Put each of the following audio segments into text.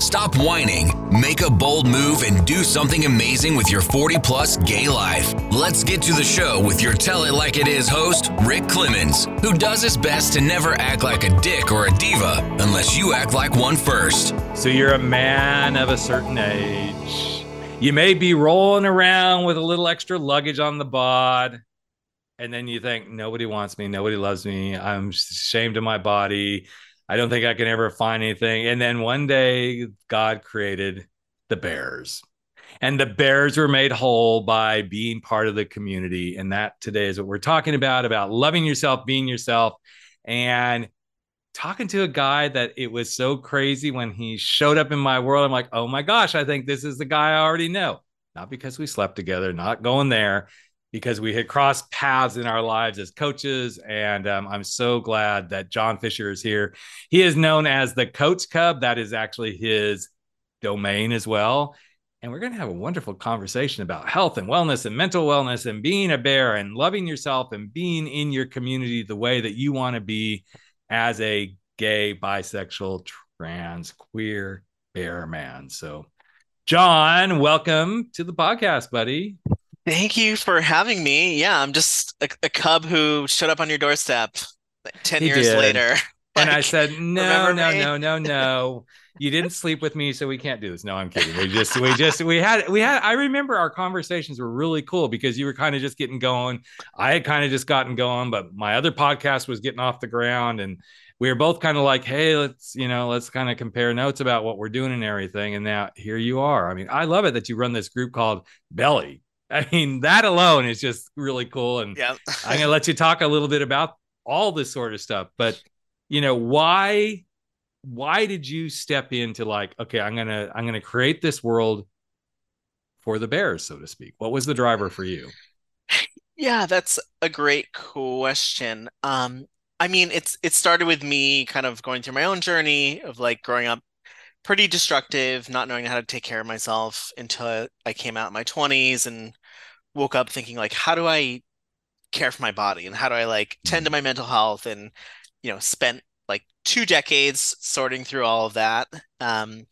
stop whining, make a bold move, and do something amazing with your 40 plus gay life. Let's get to the show with your Tell It Like It Is host, Rick Clemens, who does his best to never act like a dick or a diva unless you act like one first. So you're a man of a certain age. You may be rolling around with a little extra luggage on the bod. And then you think, nobody wants me. Nobody loves me. I'm ashamed of my body. I don't think I can ever find anything. And then one day, God created the bears. And the bears were made whole by being part of the community. And that today is what we're talking about about loving yourself, being yourself, and talking to a guy that it was so crazy when he showed up in my world. I'm like, oh my gosh, I think this is the guy I already know. Not because we slept together, not going there, because we had crossed paths in our lives as coaches. And um, I'm so glad that Jon Fischer is here. He is known as the Coach Cub. That is actually his domain as well. And we're going to have a wonderful conversation about health and wellness and mental wellness and being a bear and loving yourself and being in your community the way that you want to be as a gay, bisexual, trans, queer bear man. So, John, welcome to the podcast, buddy. Thank you for having me. Yeah, I'm just a, a cub who showed up on your doorstep like 10 He years did. later. And I said, no, no, me? no, no, no. You didn't sleep with me, so we can't do this. No, I'm kidding. We just, we just, we had, we had, I remember our conversations were really cool because you were kind of just getting going. I had kind of just gotten going, but my other podcast was getting off the ground. And we were both kind of like, hey, let's, you know, let's kind of compare notes about what we're doing and everything. And now here you are. I mean, I love it that you run this group called Belly. I mean, that alone is just really cool. And yeah. I'm gonna let you talk a little bit about all this sort of stuff. But you know, why why did you step into like, okay, I'm gonna I'm gonna create this world for the bears, so to speak? What was the driver for you? Yeah, that's a great question. Um, I mean, it's it started with me kind of going through my own journey of like growing up pretty destructive, not knowing how to take care of myself until I came out in my 20s and woke up thinking like, how do I care for my body and how do I like tend to my mental health and you know, spent like two decades sorting through all of that. Um,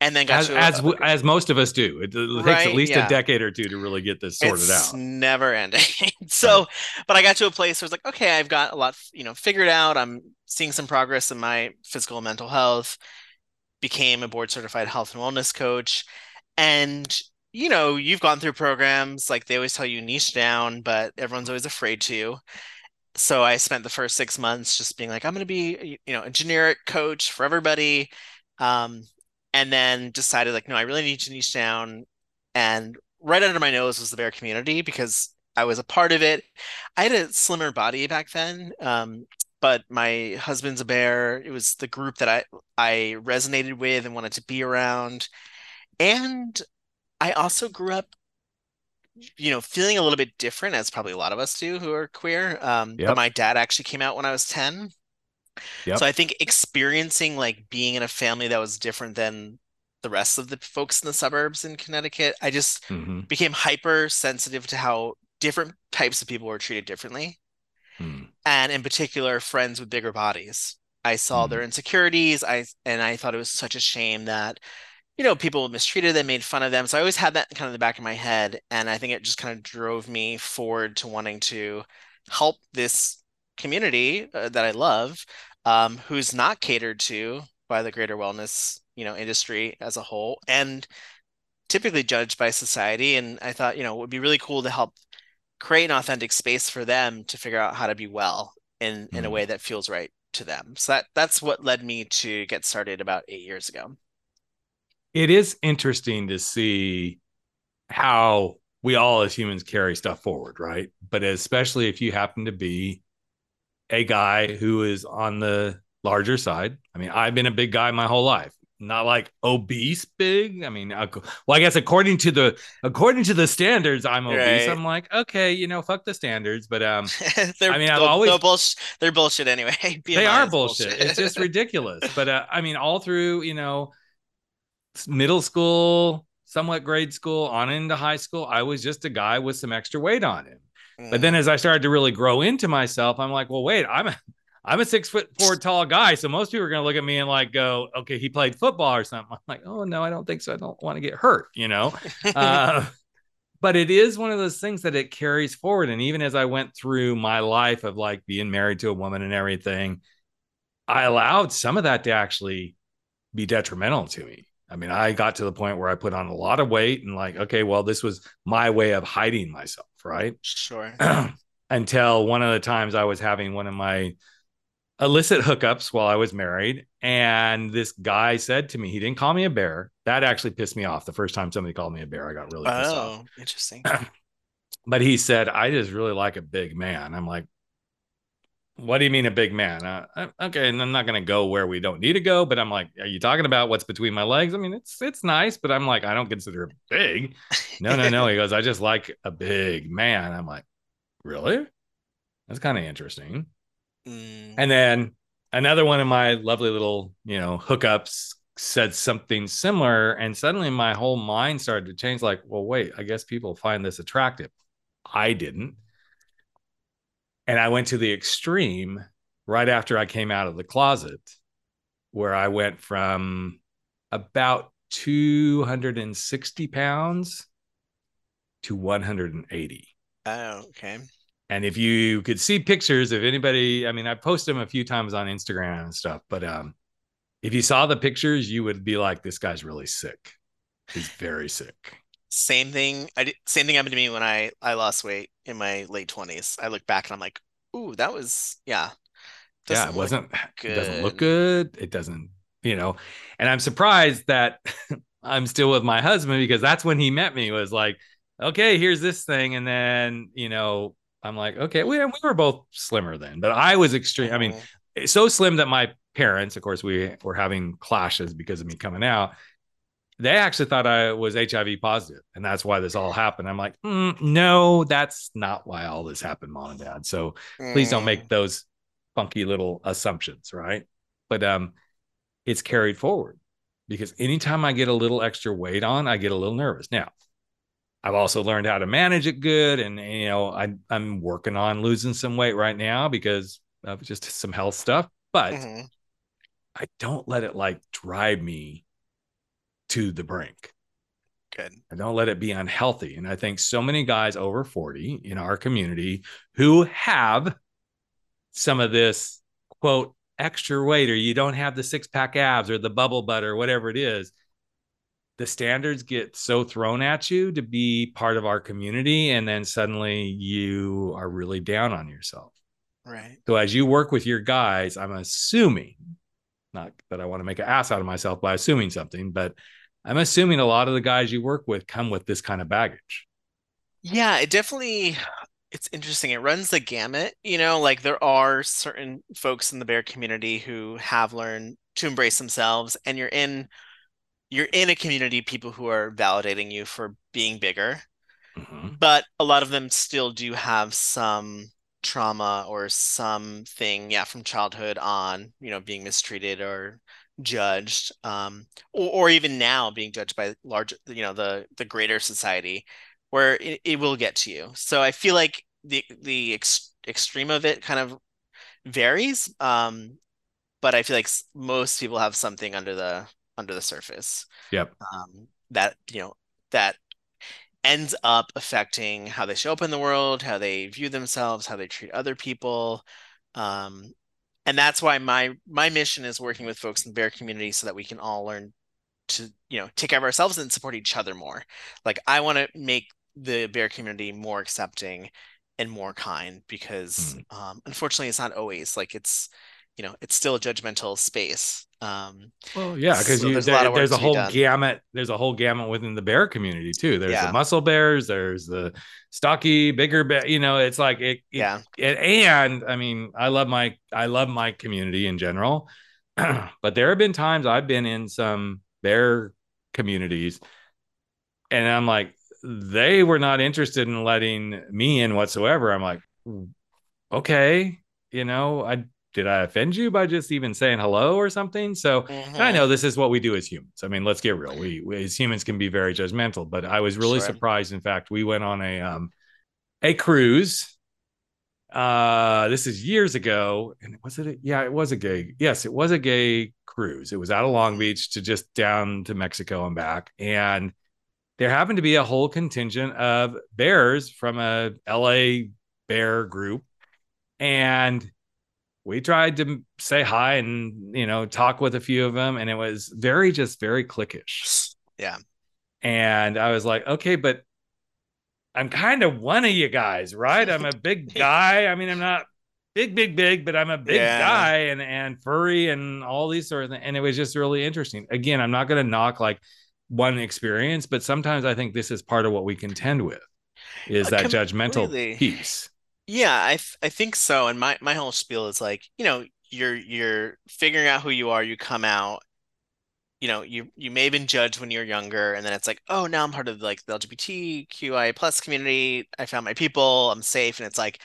and then got As to as as most of us do, it, it takes at least yeah. a decade or two to really get this sorted it's out. never ending. So, but I got to a place where it's like, okay, I've got a lot, you know, figured out. I'm seeing some progress in my physical and mental health. Became a board certified health and wellness coach, and you know, you've gone through programs like they always tell you niche down, but everyone's always afraid to. So I spent the first six months just being like, I'm going to be, you know, a generic coach for everybody. Um, and then decided like, no, I really need to niche down. And right under my nose was the bear community because I was a part of it. I had a slimmer body back then, um, but my husband's a bear. It was the group that I I resonated with and wanted to be around. And I also grew up, you know, feeling a little bit different, as probably a lot of us do who are queer. Um, Yep. but my dad actually came out when I was 10. Yep. So I think experiencing like being in a family that was different than the rest of the folks in the suburbs in Connecticut, I just Mhm. became hyper sensitive to how different types of people were treated differently. Hmm. And in particular, friends with bigger bodies. I saw their insecurities. I and I thought it was such a shame that, you know, people mistreated them, made fun of them. So I always had that kind of in the back of my head. And I think it just kind of drove me forward to wanting to help this community uh, that I love, um, who's not catered to by the greater wellness, you know, industry as a whole, and typically judged by society. And I thought, you know, it would be really cool to help create an authentic space for them to figure out how to be well in in a Mhm. way that feels right to them. So that that's what led me to get started about eight years ago. It is interesting to see how we all as humans carry stuff forward, right? But especially if you happen to be a guy who is on the larger side. I mean, I've been a big guy my whole life. Not like obese big. I mean, well, I guess according to the according to the standards, I'm obese. Right. I'm like, okay, you know, fuck the standards. But um, they're, I mean, I've they're- always- they're bullshit. They're bullshit anyway. they are is bullshit. It's just ridiculous. But uh, I mean, all through you know, middle school, somewhat grade school, on into high school, I was just a guy with some extra weight on him. But then as I started to really grow into myself, I'm like, well, wait, I'm a I'm a six foot four tall guy. So most people are gonna look at me and like go, okay, he played football or something. I'm like, oh no, I don't think so. I don't want to get hurt, you know. uh, but it is one of those things that it carries forward. And even as I went through my life of like being married to a woman and everything, I allowed some of that to actually be detrimental to me. I mean, I got to the point where I put on a lot of weight and like, okay, well, this was my way of hiding myself, right? sure. until one of the times I was having one of my illicit hookups while I was married. And this guy said to me, he didn't call me a bear. That actually pissed me off. The first time somebody called me a bear, I got really pissed off. Oh, interesting. But he said, I just really like a big man. I'm like, what do you mean a big man? Uh, uh, okay, and I'm not going to go where we don't need to go, but I'm like, are you talking about what's between my legs? I mean, it's it's nice, but I'm like, I don't consider it big. No, no, no. He goes, I just like a big man. I'm like, really? That's kind of interesting. Mm, And then another one of my lovely little, you know, hookups said something similar. And suddenly my whole mind started to change like, well, wait, I guess people find this attractive. I didn't. And I went to the extreme right after I came out of the closet, where I went from about 260 pounds to 180. oh, okay. And if you could see pictures, if anybody, I mean, I post them a few times on Instagram and stuff, but um, if you saw the pictures, you would be like, this guy's really sick. He's very sick. Same thing. I did, same thing happened to me when I I lost weight in my late twenties. I look back and I'm like, ooh, that was yeah. yeah, it wasn't, it doesn't look good. good. It doesn't, you know, and I'm surprised that I'm still with my husband because that's when he met me was like, okay, here's this thing. And then, you know, I'm like, okay, we, we were both slimmer then, but I was extreme. I mean, Mhm. so slim that my parents, of course, we were having clashes because of me coming out. They actually thought I was HIV positive, and that's why this all happened. I'm like, "Mm, no, that's not why all this happened, mom and dad. So please don't Mm, make those funky little assumptions, right? But um, it's carried forward because anytime I get a little extra weight on, I get a little nervous. Now, I've also learned how to manage it good, and you know, I, I'm working on losing some weight right now because of just some health stuff. But mhm. I don't let it like drive me to the brink. Good. I don't let it be unhealthy. And I think so many guys over 40 in our community who have some of this quote extra weight, or you don't have the six pack abs or the bubble butt or whatever it is. The standards get so thrown at you to be part of our community. And then suddenly you are really down on yourself. Right. So as you work with your guys, I'm assuming, not that I want to make an ass out of myself by assuming something, but I'm assuming a lot of the guys you work with come with this kind of baggage. Yeah, it definitely it's interesting. It runs the gamut, you know, like there are certain folks in the bear community who have learned to embrace themselves and you're in you're in a community of people who are validating you for being bigger, Mhm. but a lot of them still do have some trauma or something, yeah, from childhood on, you know, being mistreated or judged, um, or, or even now being judged by large, you know, the the greater society, where it, it will get to you. So I feel like the the ex extreme of it kind of varies, um, but I feel like most people have something under the under the surface Yep. um, that you know that ends up affecting how they show up in the world, how they view themselves, how they treat other people. Um, and that's why my my mission is working with folks in the bear community so that we can all learn to you know take care of ourselves and support each other more. Like I want to make the bear community more accepting and more kind because um, unfortunately it's not always like it's you know it's still a judgmental space. Um, Well, yeah, because So there's a there- of there's a whole gamut. There's a whole gamut within the bear community too. There's Yeah. the muscle bears. There's the stocky, bigger bear. You know, it's like it. it- yeah. it- and I mean, I love my I love my community in general, but there have been times I've been in some bear communities and I'm like, they were not interested in letting me in whatsoever. I'm like, okay, you know, I did I offend you by just even saying hello or something? So Mhm. I know this is what we do as humans. I mean, let's get real. We, we as humans can be very judgmental, but I was really Sure. surprised. In fact, we went on a um a cruise. Uh this is years ago. And was it a, yeah, it was a gay. Yes, it was a gay cruise. It was out of Long Beach to just down to Mexico and back. And there happened to be a whole contingent of bears from a LA bear group. And we tried to say hi and you know talk with a few of them and it was very just very cliquish. Yeah. and i was like okay but i'm kind of one of you guys right? I'm a big guy. I mean i'm not big big big but i'm a big Yeah. guy and and furry and all these sort of things and it was just really interesting. Again i'm not going to knock like one experience but sometimes i think this is part of what we contend with is Uh, that judgmental piece Yeah, I th I think so. And my my whole spiel is like, you know, you're you're figuring out who you are, you come out, you know, you you may have been judged when you're younger, and then it's like, oh, now I'm part of like the LGBTQI plus community. I found my people, I'm safe, and it's like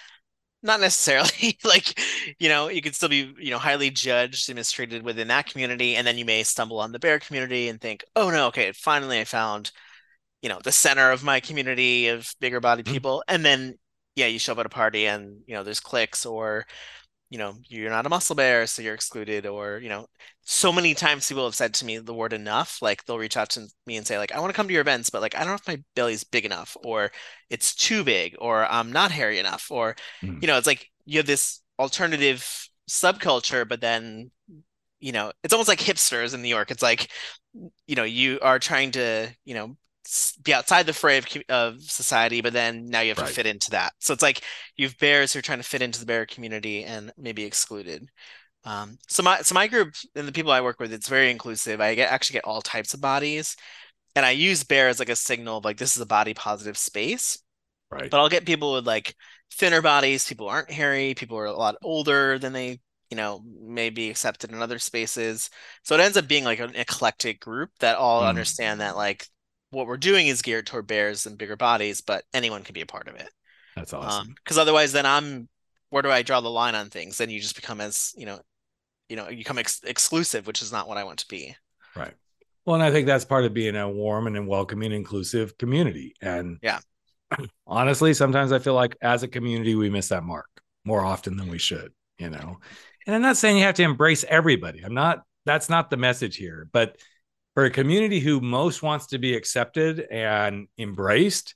not necessarily like, you know, you could still be, you know, highly judged and mistreated within that community, and then you may stumble on the bear community and think, oh no, okay, finally I found, you know, the center of my community of bigger body Mhm. people, and then yeah, you show up at a party and you know there's clicks or you know you're not a muscle bear, so you're excluded, or you know, so many times people have said to me the word enough, like they'll reach out to me and say like I want to come to your events, but like I don't know if my belly's big enough, or it's too big, or I'm not hairy enough, or Mhm. you know, it's like you have this alternative subculture, but then you know, it's almost like hipsters in New York. It's like you know you are trying to you know be outside the fray of, of society, but then now you have Right. to fit into that. So it's like you have bears who are trying to fit into the bear community and maybe excluded. Um, so my so my group and the people I work with, it's very inclusive. I get actually get all types of bodies, and I use bear as like a signal of like this is a body positive space. right But I'll get people with like thinner bodies, people who aren't hairy, people who are a lot older than they, you know, may be accepted in other spaces. So it ends up being like an eclectic group that all Mm. understand that like what we're doing is geared toward bears and bigger bodies, but anyone can be a part of it. that's awesome Um, because otherwise then I'm where do I draw the line on things? Then you just become as, you know, you know, you become ex exclusive, which is not what I want to be. Right. Well, and I think that's part of being a warm and welcoming, inclusive community. And Yeah. honestly, sometimes I feel like as a community, we miss that mark more often than we should, you know. And I'm not saying you have to embrace everybody. I'm not, that's not the message here. But for a community who most wants to be accepted and embraced,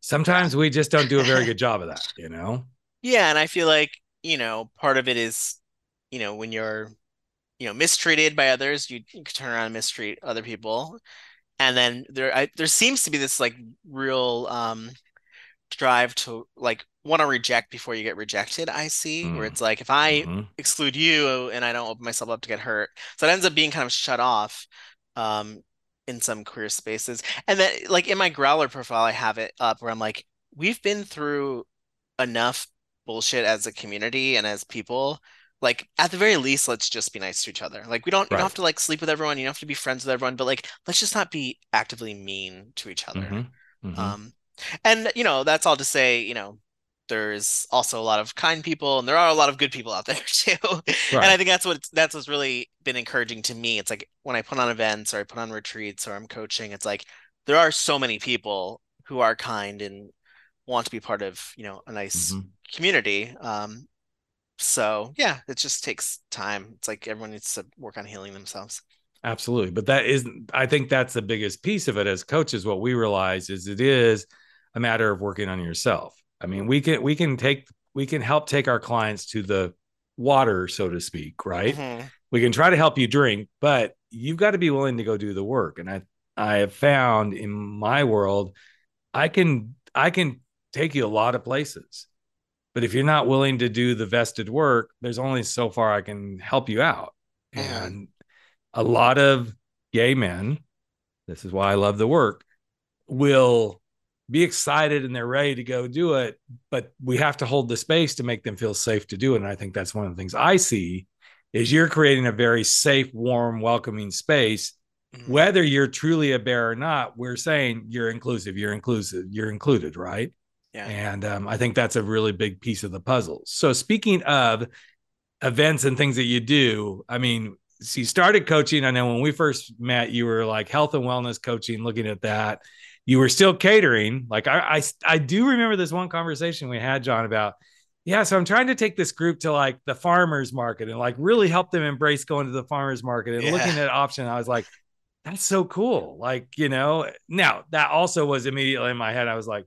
sometimes we just don't do a very good job of that, you know? Yeah, and I feel like, you know, part of it is, you know, when you're, you know, mistreated by others, you, you can turn around and mistreat other people. And then there I, there seems to be this like real um drive to like want to reject before you get rejected, I see, where Mm. it's like if I Mhm. exclude you and I don't open myself up to get hurt. So it ends up being kind of shut off um in some queer spaces. And then like in my Growlr profile, I have it up where I'm like, we've been through enough bullshit as a community and as people. Like at the very least, let's just be nice to each other. Like we don't you don't have to like sleep with everyone, you don't have to be friends with everyone, but like let's just not be actively mean to each other. Mhm. Mhm. Um, and you know, that's all to say, you know, there's also a lot of kind people and there are a lot of good people out there too. And I think that's what that's what's really been encouraging to me. It's like when I put on events or I put on retreats or I'm coaching, it's like there are so many people who are kind and want to be part of, you know, a nice Mhm. community. Um, so yeah, it just takes time. It's like everyone needs to work on healing themselves. Absolutely. But that is, I think that's the biggest piece of it as coaches. What we realize is it is a matter of working on yourself. I mean, we can, we can take, we can help take our clients to the water, so to speak, right? Mhm. We can try to help you drink, but you've got to be willing to go do the work. And I, I have found in my world, I can, I can take you a lot of places. But if you're not willing to do the vested work, there's only so far I can help you out. Mhm. And a lot of gay men, this is why I love the work, will be excited and they're ready to go do it. But we have to hold the space to make them feel safe to do it. And I think that's one of the things I see is you're creating a very safe, warm, welcoming space. Mhm. Whether you're truly a bear or not, we're saying you're inclusive, you're inclusive, you're included, right? Yeah. And um, I think that's a really big piece of the puzzle. So, speaking of events and things that you do, I mean, so you started coaching. I know when we first met, you were like health and wellness coaching, looking at that. You were still catering. Like I, I, I do remember this one conversation we had, Jon, about yeah. So I'm trying to take this group to like the farmers market and like really help them embrace going to the farmers market and Yeah. looking at option. I was like, that's so cool. Like you know, now that also was immediately in my head. I was like,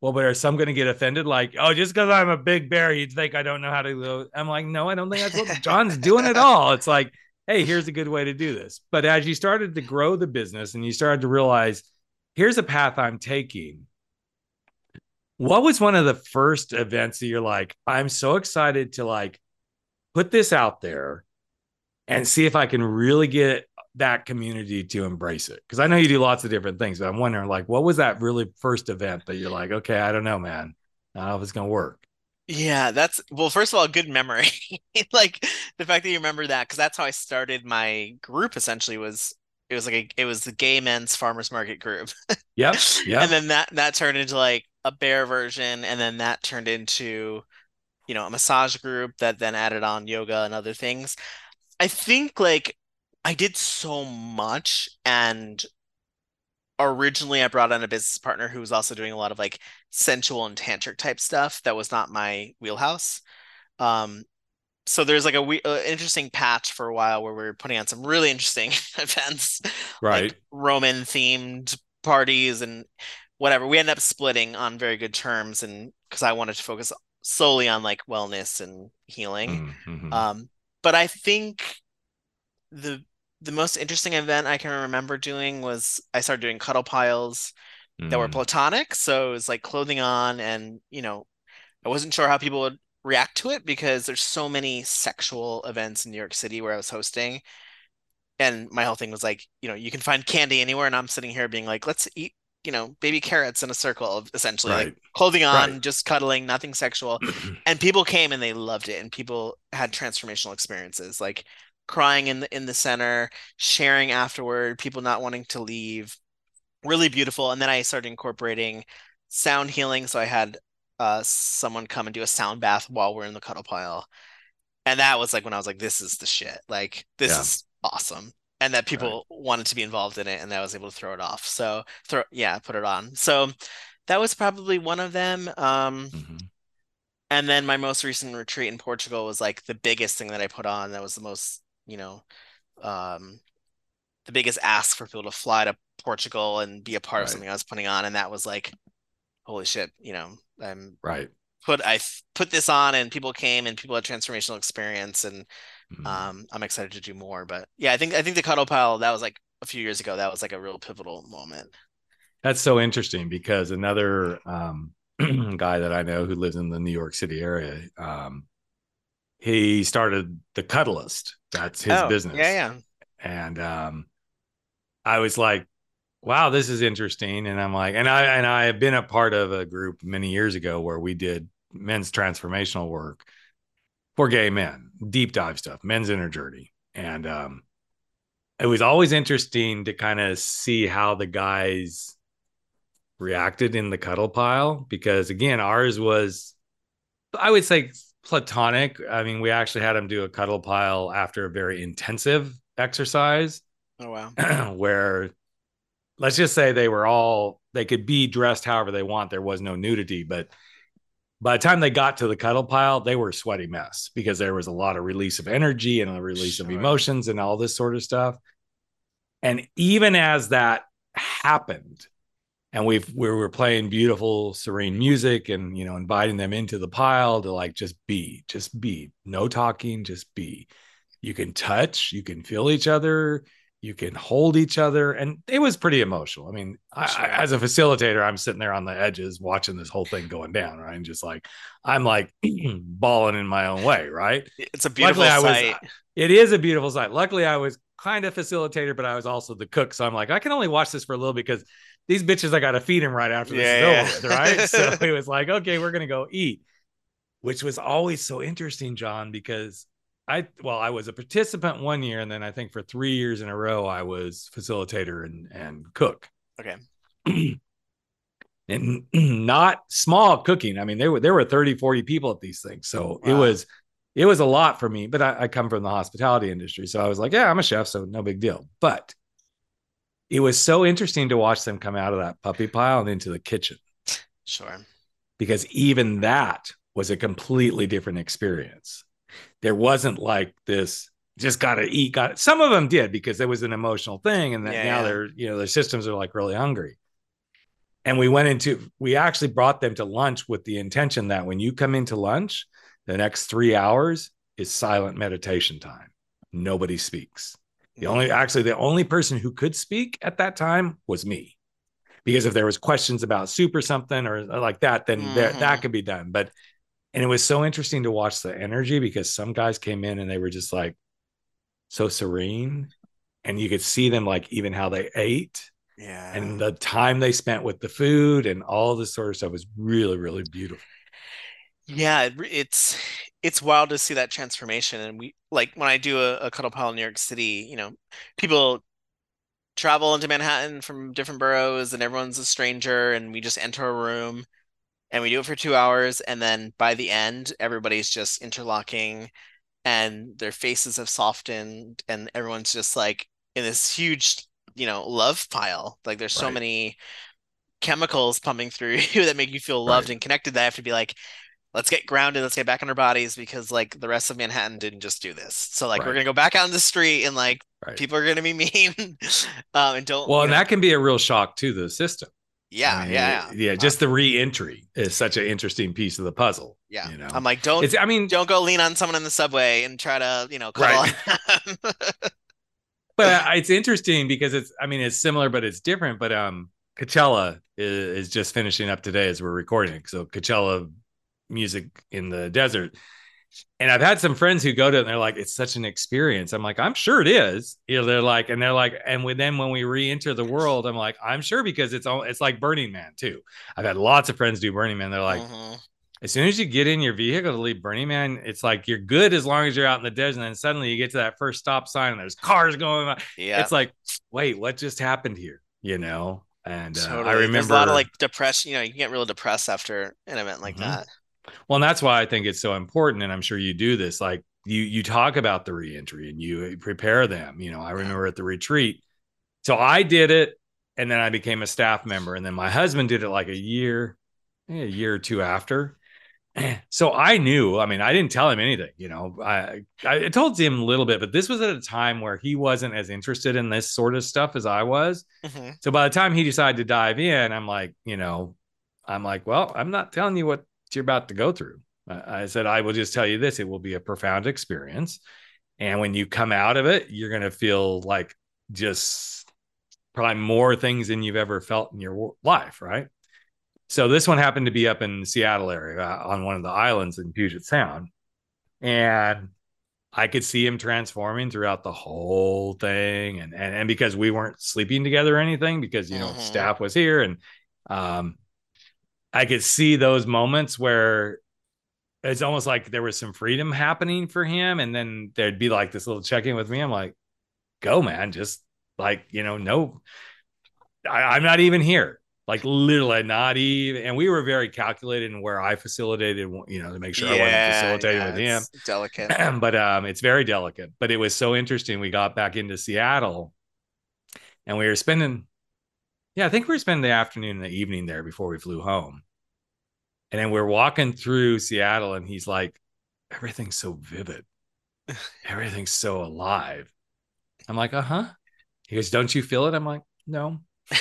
well, but are some going to get offended? Like, oh, just because I'm a big bear, you'd think I don't know how to go. I'm like, no, I don't think that's what Jon's doing at all. It's like, hey, here's a good way to do this. But as you started to grow the business and you started to realize, here's a path I'm taking. What was one of the first events that you're like, I'm so excited to like put this out there and see if I can really get that community to embrace it? Because I know you do lots of different things, but I'm wondering, like, what was that really first event that you're like, okay, I don't know, man. I don't know if it's gonna work. Yeah, that's well, first of all, good memory. Like the fact that you remember that, because that's how I started my group essentially was it was like a, it was the gay men's farmers market group. Yep. Yep. And then that that turned into like a bear version, and then that turned into, you know, a massage group that then added on yoga and other things. I think like I did so much, and originally I brought on a business partner who was also doing a lot of like sensual and tantric type stuff that was not my wheelhouse. Um, so there's like a we uh, interesting patch for a while where we were putting on some really interesting events, right. like Roman themed parties and whatever. We ended up splitting on very good terms, and because I wanted to focus solely on like wellness and healing. Mhm. Um, but I think the the most interesting event I can remember doing was I started doing cuddle piles that were Mhm. platonic. So it was like clothing on, and you know, I wasn't sure how people would react to it because there's so many sexual events in New York City where I was hosting. And my whole thing was like, you know, you can find candy anywhere, and I'm sitting here being like, let's eat, you know, baby carrots in a circle, of essentially, like clothing on, Right. just cuddling, nothing sexual. And people came and they loved it, and people had transformational experiences, like crying in the in the center, sharing afterward, people not wanting to leave. Really beautiful. And then I started incorporating sound healing. So I had uh someone come and do a sound bath while we're in the cuddle pile. And that was like when I was like, this is the shit. Like this Yeah. is awesome. And that people wanted to be involved in it and I was able to throw it off. So throw yeah, put it on. So that was probably one of them. Um Mhm. and then my most recent retreat in Portugal was like the biggest thing that I put on. That was the most, you know, um, the biggest ask for people to fly to Portugal and be a part of something I was putting on. And that was like, holy shit, you know, I'm Right. put I put this on and people came and people had transformational experience and Mhm. um I'm excited to do more. But yeah, I think I think the cuddle pile that was like a few years ago. That was like a real pivotal moment. That's so interesting because another um, guy that I know who lives in the New York City area, um, he started the Cuddlist. That's his Oh, business. Yeah, yeah. and um i was like wow this is interesting. And i'm like and i and i have been a part of a group many years ago where we did men's transformational work for gay men deep dive stuff men's inner journey. And um it was always interesting to kind of see how the guys reacted in the cuddle pile because again ours was i would say platonic. I mean we actually had them do a cuddle pile after a very intensive exercise Oh wow. where let's just say they were all they could be dressed however they want. There was no nudity but by the time they got to the cuddle pile they were a sweaty mess because there was a lot of release of energy and a release of emotions and all this sort of stuff. And even as that happened and we've we were playing beautiful serene music and you know inviting them into the pile to like just be just be. No talking just be. You can touch you can feel each other you can hold each other and it was pretty emotional i mean Sure. I, as a facilitator i'm sitting there on the edges watching this whole thing going down right and just like i'm like bawling in my own way right It's a beautiful Luckily, I was- sight. it is a beautiful sight. Luckily, I was kind of facilitator, but I was also the cook. So I'm like, I can only watch this for a little because these bitches, I got to feed them right after this Yeah, is over yeah. with, right? so it was like, okay, we're going to go eat, which was always so interesting, Jon, because I well, I was a participant one year, and then I think for three years in a row, I was facilitator and and cook. Okay. and not small cooking. I mean, there were there were 30, 40 people at these things. So wow. it was it was a lot for me. But I, I come from the hospitality industry. So I was like, yeah, I'm a chef, so no big deal. But it was so interesting to watch them come out of that puppy pile and into the kitchen. Sure. Because even that was a completely different experience. There wasn't like this just got to eat got it. some of them did because it was an emotional thing and yeah, now yeah. they're you know their systems are like really hungry and we went into we actually brought them to lunch with the intention that when you come into lunch the next three hours is silent meditation time nobody speaks the only actually the only person who could speak at that time was me because if there was questions about soup or something or like that then mm-hmm. there, that could be done but and it was so interesting to watch the energy because some guys came in and they were just like so serene and you could see them like even how they ate yeah. and the time they spent with the food and all this sort of stuff was really really beautiful. Yeah it's it's wild to see that transformation. And we like when i do a, a cuddle pile in new york city you know people travel into manhattan from different boroughs and everyone's a stranger and we just enter a room and we do it for two hours and then by the end everybody's just interlocking and their faces have softened and everyone's just like in this huge you know love pile like there's so many chemicals pumping through you that make you feel loved right. and connected that I have to be like let's get grounded let's get back on our bodies because like the rest of manhattan didn't just do this so like right. we're gonna go back out in the street and like people are gonna be mean um and don't well and know. that can be a real shock to the system yeah, I mean, yeah, yeah, yeah. Just the re-entry is such an interesting piece of the puzzle. Yeah, you know, I'm like, don't. It's, I mean, don't go lean on someone in the subway and try to, you know, call. right. but it's interesting because it's. I mean, it's similar, but it's different. But um, Coachella is, is just finishing up today as we're recording. So Coachella music in the desert and I've had some friends who go to it and they're like, it's such an experience. I'm like, I'm sure it is. You know, they're like, and they're like, and with then when we re-enter the world, I'm like, I'm sure because it's all it's like Burning Man too. I've had lots of friends do Burning Man. They're like, mm-hmm. as soon as you get in your vehicle to leave Burning Man, it's like you're good as long as you're out in the desert. And then suddenly you get to that first stop sign and there's cars going by. Yeah. It's like, wait, what just happened here? You know? And uh, totally. I remember There's a lot of like depression, you know, you can get real depressed after an event like mm-hmm. that. Well, and that's why I think it's so important. And I'm sure you do this. Like you, you talk about the reentry and you prepare them. You know, I remember at the retreat. So I did it and then I became a staff member. And then my husband did it like a year, a year or two after. So I knew, I mean, I didn't tell him anything, you know, I, I told him a little bit, but this was at a time where he wasn't as interested in this sort of stuff as I was. Mm-hmm. So by the time he decided to dive in, I'm like, you know, I'm like, well, I'm not telling you what you're about to go through. I said, I will just tell you this it will be a profound experience. And when you come out of it, you're going to feel like just probably more things than you've ever felt in your life. Right. So this one happened to be up in Seattle area uh, on one of the islands in Puget Sound. And I could see him transforming throughout the whole thing. And, and, and because we weren't sleeping together or anything, because, you know, mm-hmm. staff was here and, um, I could see those moments where it's almost like there was some freedom happening for him. And then there'd be like this little check in with me. I'm like, go, man. Just like, you know, no, I, am not even here. Like literally not even. And we were very calculated in where I facilitated, you know, to make sure yeah, I wasn't facilitating yeah, with him. Delicate. but um, it's very delicate. But it was so interesting. We got back into Seattle and we were spending yeah, I think we were spending the afternoon and the evening there before we flew home. And then we're walking through Seattle, and he's like, everything's so vivid. Everything's so alive. I'm like, uh huh. He goes, Don't you feel it? I'm like, No. like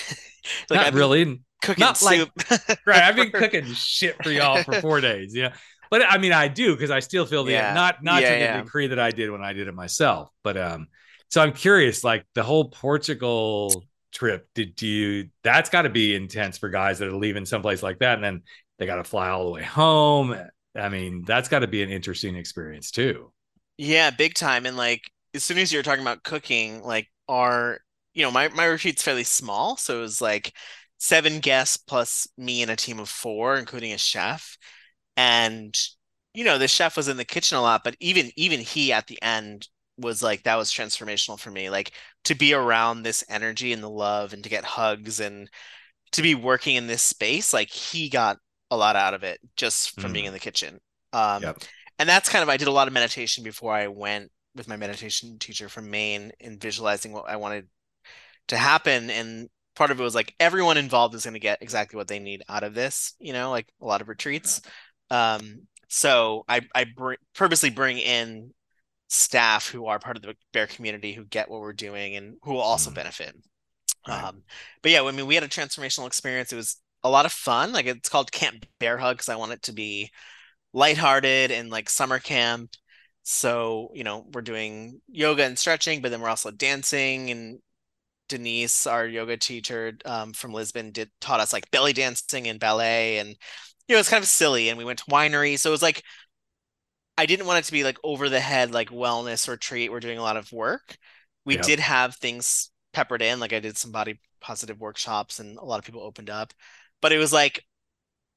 not I've really. Cooking not soup. like right. I've been cooking shit for y'all for four days. Yeah. But I mean, I do because I still feel the yeah. not not yeah, to yeah. the degree that I did when I did it myself. But um, so I'm curious, like the whole Portugal trip did you that's got to be intense for guys that are leaving someplace like that and then they got to fly all the way home. I mean that's got to be an interesting experience too. Yeah big time and like as soon as you're talking about cooking like our you know my my retreat's fairly small so it was like seven guests plus me and a team of four including a chef. And you know, the chef was in the kitchen a lot, but even even he at the end was like that was transformational for me. Like to be around this energy and the love and to get hugs and to be working in this space, like he got a lot out of it just from mm. being in the kitchen. Um, yep. and that's kind of I did a lot of meditation before I went with my meditation teacher from Maine in visualizing what I wanted to happen and part of it was like everyone involved is going to get exactly what they need out of this you know like a lot of retreats um so i i br- purposely bring in staff who are part of the bear community who get what we're doing and who will also mm. benefit. Right. um but yeah i mean we had a transformational experience. It was a lot of fun. Like it's called camp bear hug because i want it to be lighthearted and like summer camp. So you know we're doing yoga and stretching but then we're also dancing. And Denise, our yoga teacher um, from Lisbon, did taught us like belly dancing and ballet, and you know it's kind of silly. And we went to winery, so it was like I didn't want it to be like over the head like wellness retreat. We're doing a lot of work. We yep. did have things peppered in, like I did some body positive workshops, and a lot of people opened up. But it was like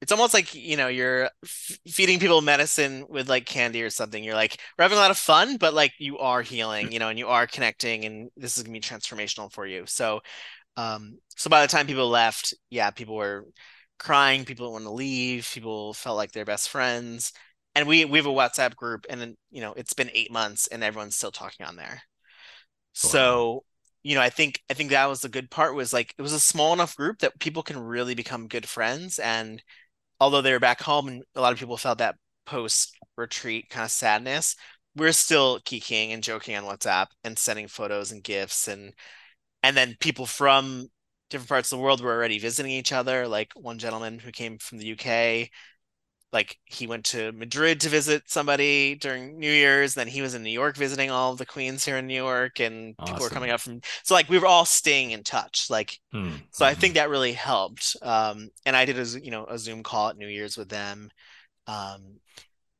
it's almost like you know you're f- feeding people medicine with like candy or something you're like we're having a lot of fun but like you are healing you know and you are connecting and this is gonna be transformational for you so um so by the time people left yeah people were crying people want to leave people felt like they're best friends and we we have a whatsapp group and then you know it's been eight months and everyone's still talking on there wow. so you know i think i think that was the good part was like it was a small enough group that people can really become good friends and although they were back home and a lot of people felt that post retreat kind of sadness, we're still kikiing and joking on WhatsApp and sending photos and gifts and and then people from different parts of the world were already visiting each other. Like one gentleman who came from the UK like he went to Madrid to visit somebody during New Year's. Then he was in New York visiting all the queens here in New York, and awesome. people were coming up from. So like we were all staying in touch. Like hmm. so, I think that really helped. Um, and I did a you know a Zoom call at New Year's with them. Um,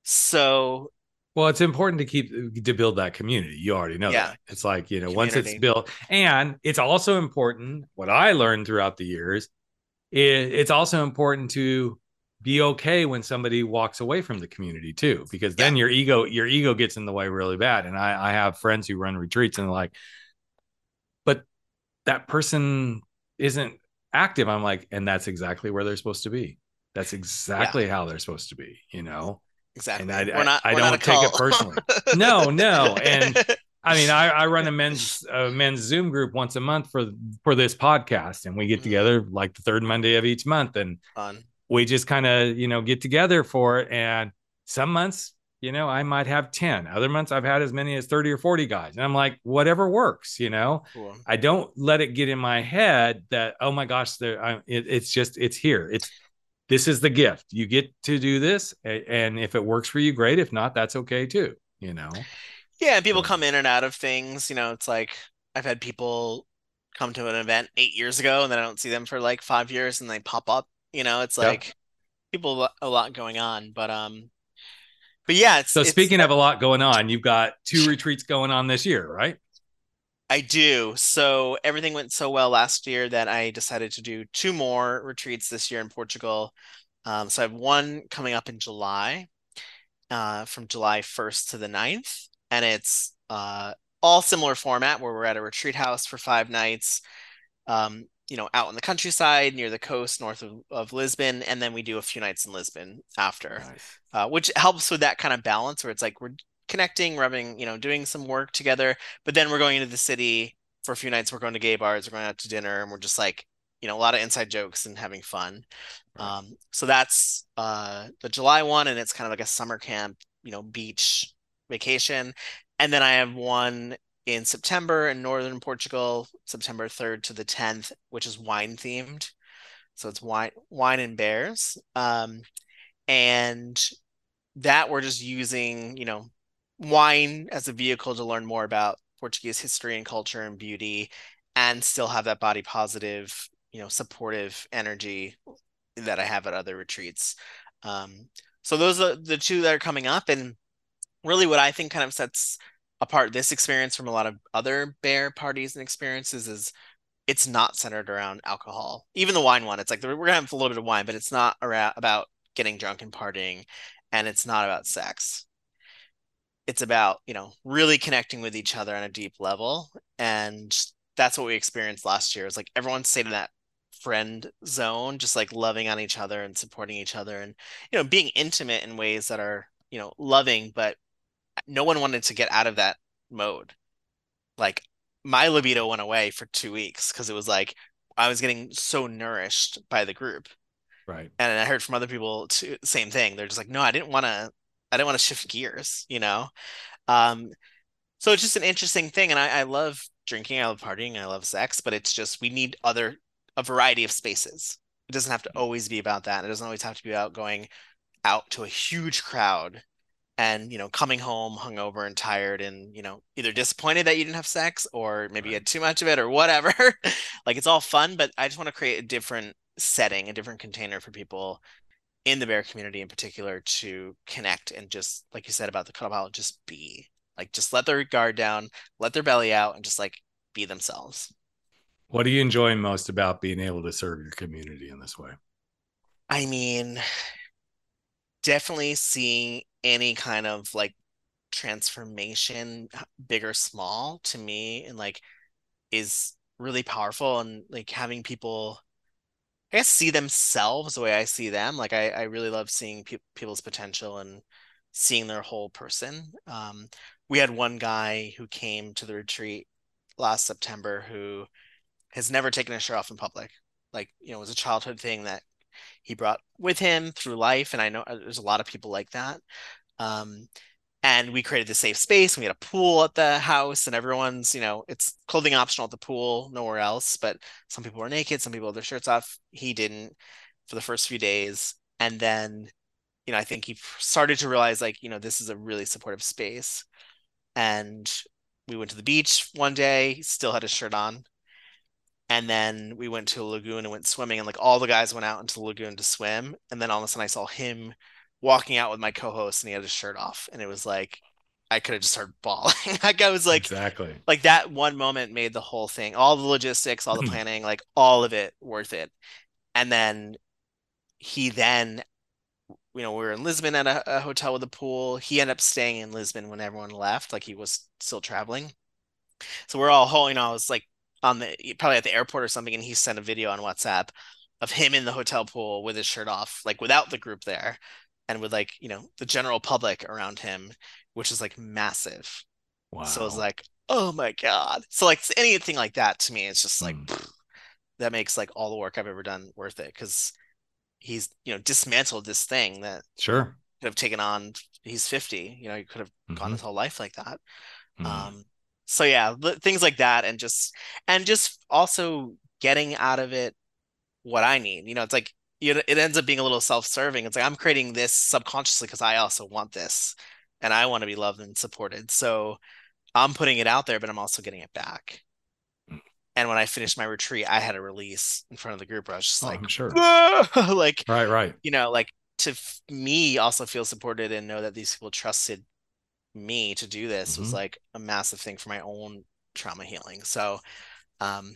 so well, it's important to keep to build that community. You already know yeah. that. It's like, you know, community. once it's built, and it's also important. What I learned throughout the years, it, it's also important to be okay when somebody walks away from the community too because then yeah. your ego your ego gets in the way really bad. And i i have friends who run retreats and like but that person isn't active. I'm like and that's exactly where they're supposed to be. That's exactly yeah. how they're supposed to be you know? Exactly. And i, not, I, I don't take it personally. No no. And I mean, I, I run a men's uh, men's Zoom group once a month for for this podcast, and we get mm-hmm. together like the third Monday of each month, and Fun we just kind of you know get together for it. And some months you know i might have 10 other months i've had as many as 30 or 40 guys. And i'm like whatever works you know? Cool. i don't let it get in my head that oh my gosh there it, it's just it's here. It's this is the gift. You get to do this and if it works for you great. If not that's okay too you know? Yeah and people come in and out of things you know it's like i've had people come to an event eight years ago and then i don't see them for like five years and they pop up you know, it's like yeah. people a lot going on, but um, but yeah. It's, so it's, speaking of a lot going on, you've got two retreats going on this year, right? I do. So everything went so well last year that I decided to do two more retreats this year in Portugal. Um, so I have one coming up in July, uh, from July 1st to the 9th. And it's uh, all similar format where we're at a retreat house for five nights. Um, you know, out in the countryside near the coast north of, of Lisbon. And then we do a few nights in Lisbon after, nice. uh, which helps with that kind of balance where it's like we're connecting, rubbing, you know, doing some work together. But then we're going into the city for a few nights. We're going to gay bars, we're going out to dinner, and we're just like, you know, a lot of inside jokes and having fun. Right. Um, so that's uh, the July one, and it's kind of like a summer camp, you know, beach vacation. And then I have one in September in northern Portugal, September 3rd to the 10th, which is wine themed. So it's wine wine and bears. Um, and that we're just using, you know, wine as a vehicle to learn more about Portuguese history and culture and beauty and still have that body positive, you know, supportive energy that I have at other retreats. Um, so those are the two that are coming up and really what I think kind of sets apart this experience from a lot of other bear parties and experiences is it's not centered around alcohol. Even the wine one, it's like we're gonna have a little bit of wine, but it's not around about getting drunk and partying. and it's not about sex. It's about, you know, really connecting with each other on a deep level. And that's what we experienced last year. It's like everyone stayed in that friend zone, just like loving on each other and supporting each other and, you know, being intimate in ways that are, you know, loving, but no one wanted to get out of that mode. Like my libido went away for two weeks because it was like I was getting so nourished by the group. Right. And I heard from other people too, same thing. They're just like, no, I didn't want to, I didn't want to shift gears, you know? Um, so it's just an interesting thing. And I, I love drinking, I love partying, I love sex, but it's just, we need other, a variety of spaces. It doesn't have to always be about that. It doesn't always have to be about going out to a huge crowd and you know coming home hungover and tired and you know either disappointed that you didn't have sex or maybe you had too much of it or whatever. Like it's all fun but i just want to create a different setting a different container for people in the bear community in particular to connect and just like you said about the cuddle pile just be like just let their guard down let their belly out and just like be themselves. What do you enjoy most about being able to serve your community in this way? I mean definitely seeing any kind of like transformation big or small to me and like is really powerful and like having people I guess see themselves the way I see them. Like I, I really love seeing pe- people's potential and seeing their whole person. Um, we had one guy who came to the retreat last September who has never taken a shirt off in public. Like, you know, it was a childhood thing that he brought with him through life. And I know uh, there's a lot of people like that. Um, and we created the safe space. We had a pool at the house, and everyone's, you know, it's clothing optional at the pool, nowhere else. But some people were naked, some people had their shirts off. He didn't for the first few days. And then, you know, I think he started to realize, like, you know, this is a really supportive space. And we went to the beach one day, still had his shirt on and then we went to a lagoon and went swimming and like all the guys went out into the lagoon to swim and then all of a sudden i saw him walking out with my co-host and he had his shirt off and it was like i could have just started bawling. Like i was like exactly. like that one moment made the whole thing all the logistics all the planning like all of it worth it. And then he then you know we were in lisbon at a, a hotel with a pool. He ended up staying in lisbon when everyone left like he was still traveling. So we're all you know i was like on the probably at the airport or something, and he sent a video on WhatsApp of him in the hotel pool with his shirt off, like without the group there, and with like you know the general public around him, which is like massive. Wow. So it's like, oh my god. So like anything like that to me, it's just like mm. pff, that makes like all the work I've ever done worth it because he's you know dismantled this thing that sure could have taken on. He's fifty. You know, he could have mm-hmm. gone his whole life like that. Mm. Um, so yeah things like that and just and just also getting out of it what i need you know it's like you know, it ends up being a little self-serving. It's like i'm creating this subconsciously because i also want this and i want to be loved and supported. So i'm putting it out there but i'm also getting it back. Mm. and when i finished my retreat i had a release in front of the group where i was just oh, like sure. like right right. you know like to me also feel supported and know that these people trusted me to do this mm-hmm. was like a massive thing for my own trauma healing. So, um,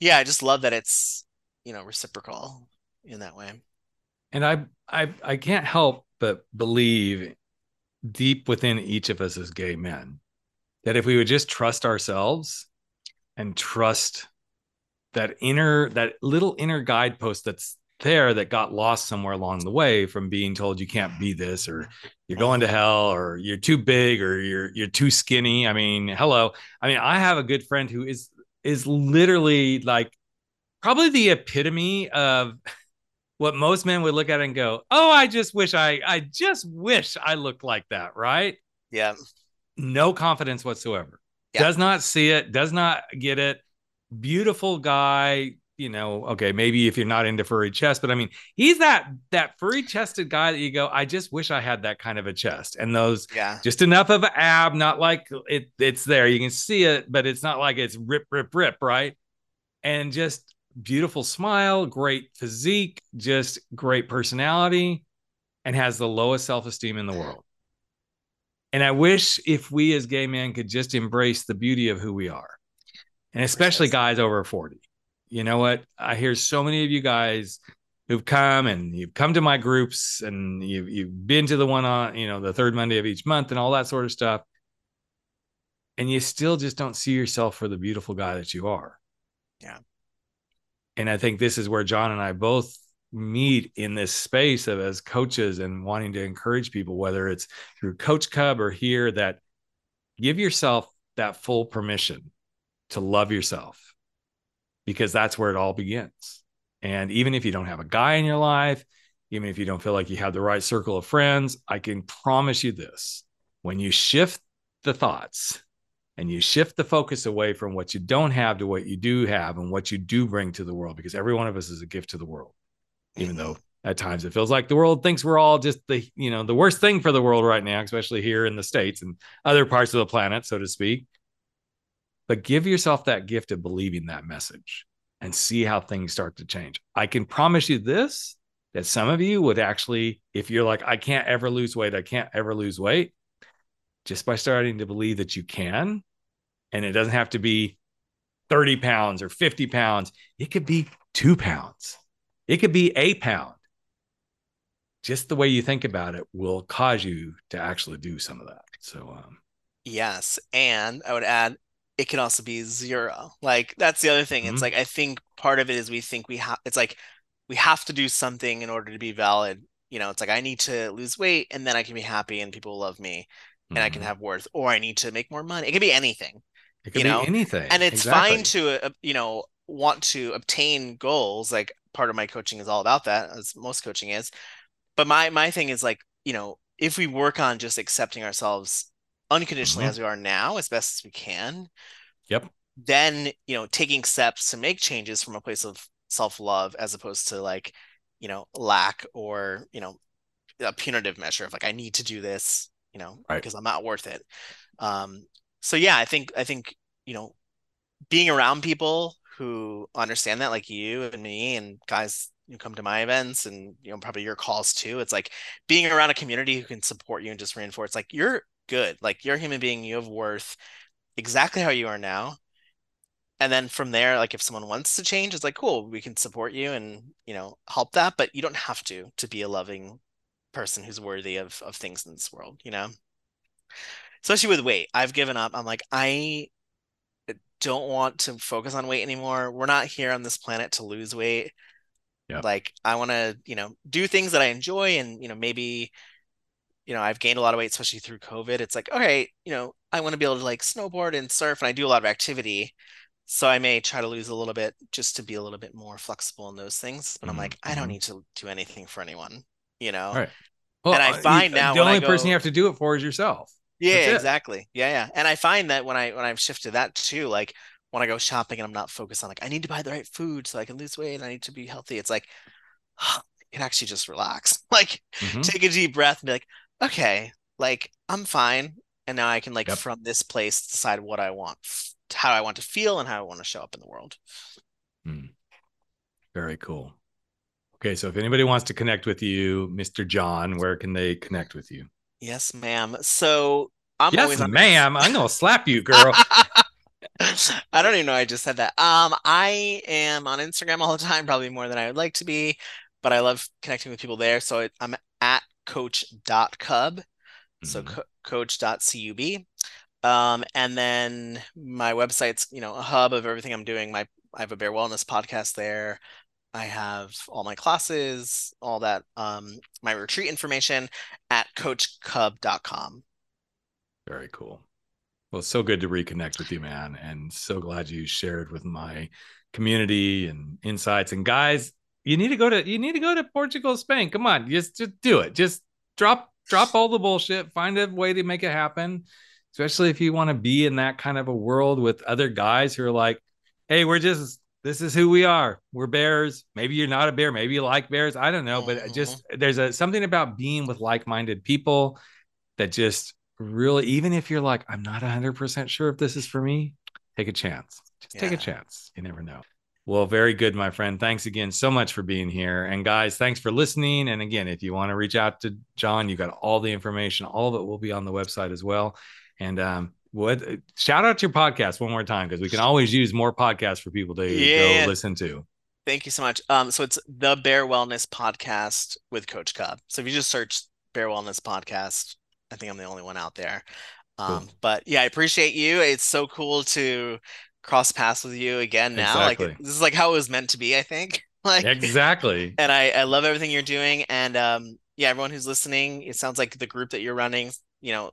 yeah, I just love that it's you know reciprocal in that way. And I I I can't help but believe deep within each of us as gay men that if we would just trust ourselves and trust that inner that little inner guidepost that's there that got lost somewhere along the way from being told you can't be this or you're going to hell or you're too big or you're you're too skinny. I mean, hello. I mean, I have a good friend who is is literally like probably the epitome of what most men would look at and go, "Oh, I just wish I I just wish I looked like that," right? Yeah. No confidence whatsoever. Yeah. Does not see it, does not get it. Beautiful guy, you know, okay, maybe if you're not into furry chest, but I mean, he's that that furry chested guy that you go, I just wish I had that kind of a chest. And those, yeah, just enough of an ab, not like it, it's there, you can see it, but it's not like it's rip, rip, rip, right? And just beautiful smile, great physique, just great personality, and has the lowest self esteem in the world. And I wish if we as gay men could just embrace the beauty of who we are, and especially guys over 40 you know what? I hear so many of you guys who've come and you've come to my groups and you've you've been to the one on you know the third Monday of each month and all that sort of stuff, and you still just don't see yourself for the beautiful guy that you are. Yeah. And I think this is where Jon and I both meet in this space of as coaches and wanting to encourage people, whether it's through Coach Cub or here, that give yourself that full permission to love yourself because that's where it all begins. And even if you don't have a guy in your life, even if you don't feel like you have the right circle of friends, I can promise you this when you shift the thoughts and you shift the focus away from what you don't have to what you do have and what you do bring to the world, because every one of us is a gift to the world, even though at times it feels like the world thinks we're all just the you know the worst thing for the world right now especially here in the states and other parts of the planet so to speak but give yourself that gift of believing that message and see how things start to change i can promise you this that some of you would actually if you're like i can't ever lose weight i can't ever lose weight just by starting to believe that you can and it doesn't have to be 30 pounds or 50 pounds it could be two pounds it could be a pound just the way you think about it will cause you to actually do some of that. So, um, yes. And I would add, it can also be zero. Like, that's the other thing. Mhm. It's like, I think part of it is we think we have, it's like, we have to do something in order to be valid. You know, it's like, I need to lose weight and then I can be happy and people will love me and I can mhm. have worth, or I need to make more money. It could be anything. it could you be know, anything. and it's Exactly. fine to uh, you know want to obtain goals like part of my coaching is all about that as most coaching is but my my thing is like you know if we work on just accepting ourselves unconditionally Mhm. as we are now as best as we can Yep. then you know taking steps to make changes from a place of self-love as opposed to like you know lack or you know a punitive measure of like i need to do this you know Right. because i'm not worth it um so yeah i think i think you know being around people who understand that like you and me and guys who come to my events and you know probably your calls too it's like being around a community who can support you and just reinforce like you're good. Like you're a human being you have worth exactly how you are now. And then from there like if someone wants to change it's like cool we can support you and you know help that but you don't have to to be a loving person who's worthy of of things in this world you know? Especially with weight. I've given up. I'm like i don't want to focus on weight anymore. We're not here on this planet to lose weight. Yeah. like i want to you know do things that i enjoy and you know maybe you know i've gained a lot of weight especially through covid it's like okay you know i want to be able to like snowboard and surf and i do a lot of activity so i may try to lose a little bit just to be a little bit more flexible in those things but i'm Mhm, like i don't mhm. need to do anything for anyone you know Right. Well, And I uh, find now the when I only person you have to do it for is yourself. Yeah, exactly. Yeah, yeah. And I find that when I when I've shifted that too, like when I go shopping and I'm not focused on like I need to buy the right food so I can lose weight and I need to be healthy, it's like I can actually just relax. Like Mhm. take a deep breath and be like, okay, like I'm fine. And now I can like Yep. from this place decide what I want, how I want to feel and how I want to show up in the world. Mm. Very cool. Okay, so if anybody wants to connect with you, Mr. Jon, where can they connect with you? Yes, ma'am. So I'm yes, always ma'am. I'm gonna slap you, girl. I don't even know I just said that. Um, I am on Instagram all the time, probably more than I would like to be, but I love connecting with people there. So I'm at coach.cub, so Mhm. co- coach.cub. Um, and then my website's, you know, a hub of everything I'm doing. My I have a Bear Wellness podcast there. I have all my classes, all that, um, my retreat information at coachcub.com. Very cool. Well, so good to reconnect with you, man, and so glad you shared with my community and insights. And guys, you need to go to you need to go to Portugal, Spain. Come on, just just do it. Just drop drop all the bullshit. Find a way to make it happen. Especially if you want to be in that kind of a world with other guys who are like, "Hey, we're just this is who we are. We're bears. Maybe you're not a bear. Maybe you like bears. I don't know, but just mm-hmm. there's a something about being with like-minded people that just really even if you're like i'm not 100% sure if this is for me take a chance just take a chance you never know well very good my friend thanks again so much for being here and guys thanks for listening and again if you want to reach out to Jon you got all the information all of it will be on the website as well and um what shout out to your podcast one more time because we can always use more podcasts for people to Yeah. go listen to Thank you so much. Um, so it's the Bear Wellness Podcast with Coach Cub. So if you just search Bear Wellness Podcast, I think I'm the only one out there. Um, Cool. but yeah, I appreciate you. It's so cool to cross paths with you again now. Exactly. Like this is like how it was meant to be, I think. Like Exactly. and I, I love everything you're doing. And um, yeah, everyone who's listening, it sounds like the group that you're running, you know,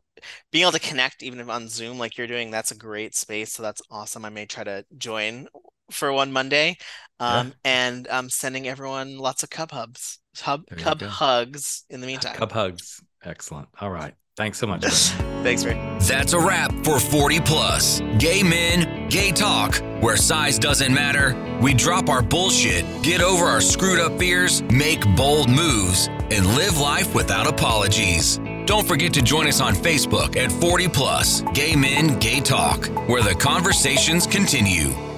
being able to connect even if on Zoom like you're doing, that's a great space. So that's awesome. I may try to join for one Monday. Um, and I'm sending everyone lots of cub hubs, hub, There cub hugs in the meantime. Cub hugs. Excellent. All right. Thanks so much. Thanks, Ray. That's a wrap for 40 Plus. Gay men, gay talk, where size doesn't matter. We drop our bullshit, get over our screwed up fears, make bold moves, and live life without apologies. Don't forget to join us on Facebook at 40 Plus, Gay Men, Gay Talk, where the conversations continue.